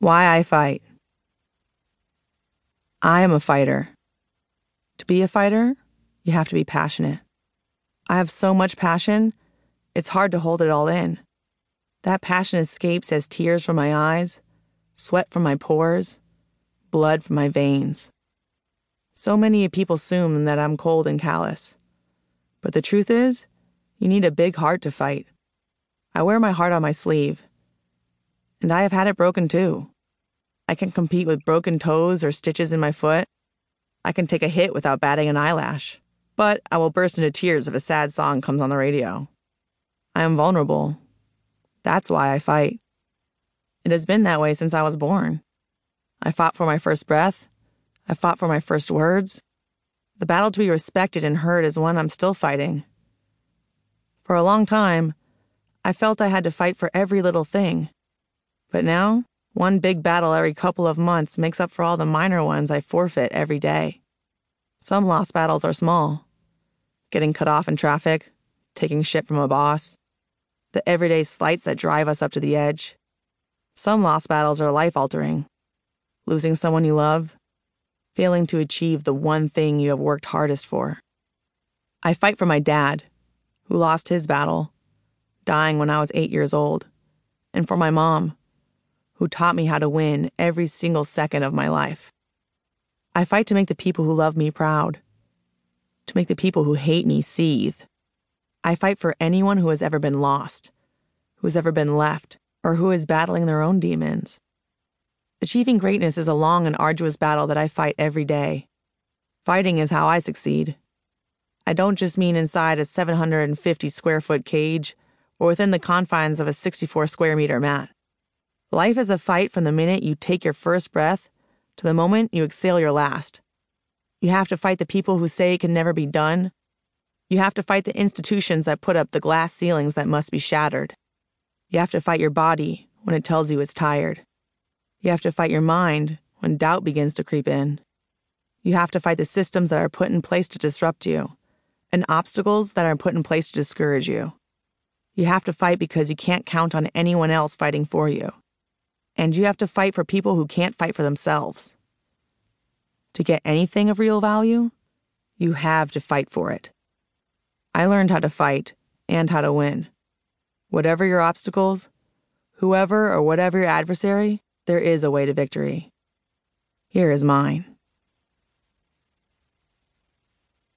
Why I fight. I am a fighter. To be a fighter, you have to be passionate. I have so much passion, it's hard to hold it all in. That passion escapes as tears from my eyes, sweat from my pores, blood from my veins. So many people assume that I'm cold and callous. But the truth is, you need a big heart to fight. I wear my heart on my sleeve. And I have had it broken too. I can compete with broken toes or stitches in my foot. I can take a hit without batting an eyelash. But I will burst into tears if a sad song comes on the radio. I am vulnerable. That's why I fight. It has been that way since I was born. I fought for my first breath. I fought for my first words. The battle to be respected and heard is one I'm still fighting. For a long time, I felt I had to fight for every little thing. But now, one big battle every couple of months makes up for all the minor ones I forfeit every day. Some lost battles are small getting cut off in traffic, taking shit from a boss, the everyday slights that drive us up to the edge. Some lost battles are life altering losing someone you love, failing to achieve the one thing you have worked hardest for. I fight for my dad, who lost his battle dying when I was eight years old, and for my mom, who taught me how to win every single second of my life. I fight to make the people who love me proud, to make the people who hate me seethe. I fight for anyone who has ever been lost, who has ever been left, or who is battling their own demons. Achieving greatness is a long and arduous battle that I fight every day. Fighting is how I succeed. I don't just mean inside a 750 square foot cage or within the confines of a 64 square meter mat. Life is a fight from the minute you take your first breath to the moment you exhale your last. You have to fight the people who say it can never be done. You have to fight the institutions that put up the glass ceilings that must be shattered. You have to fight your body when it tells you it's tired. You have to fight your mind when doubt begins to creep in. You have to fight the systems that are put in place to disrupt you and obstacles that are put in place to discourage you. You have to fight because you can't count on anyone else fighting for you. And you have to fight for people who can't fight for themselves. To get anything of real value, you have to fight for it. I learned how to fight and how to win. Whatever your obstacles, whoever or whatever your adversary, there is a way to victory. Here is mine.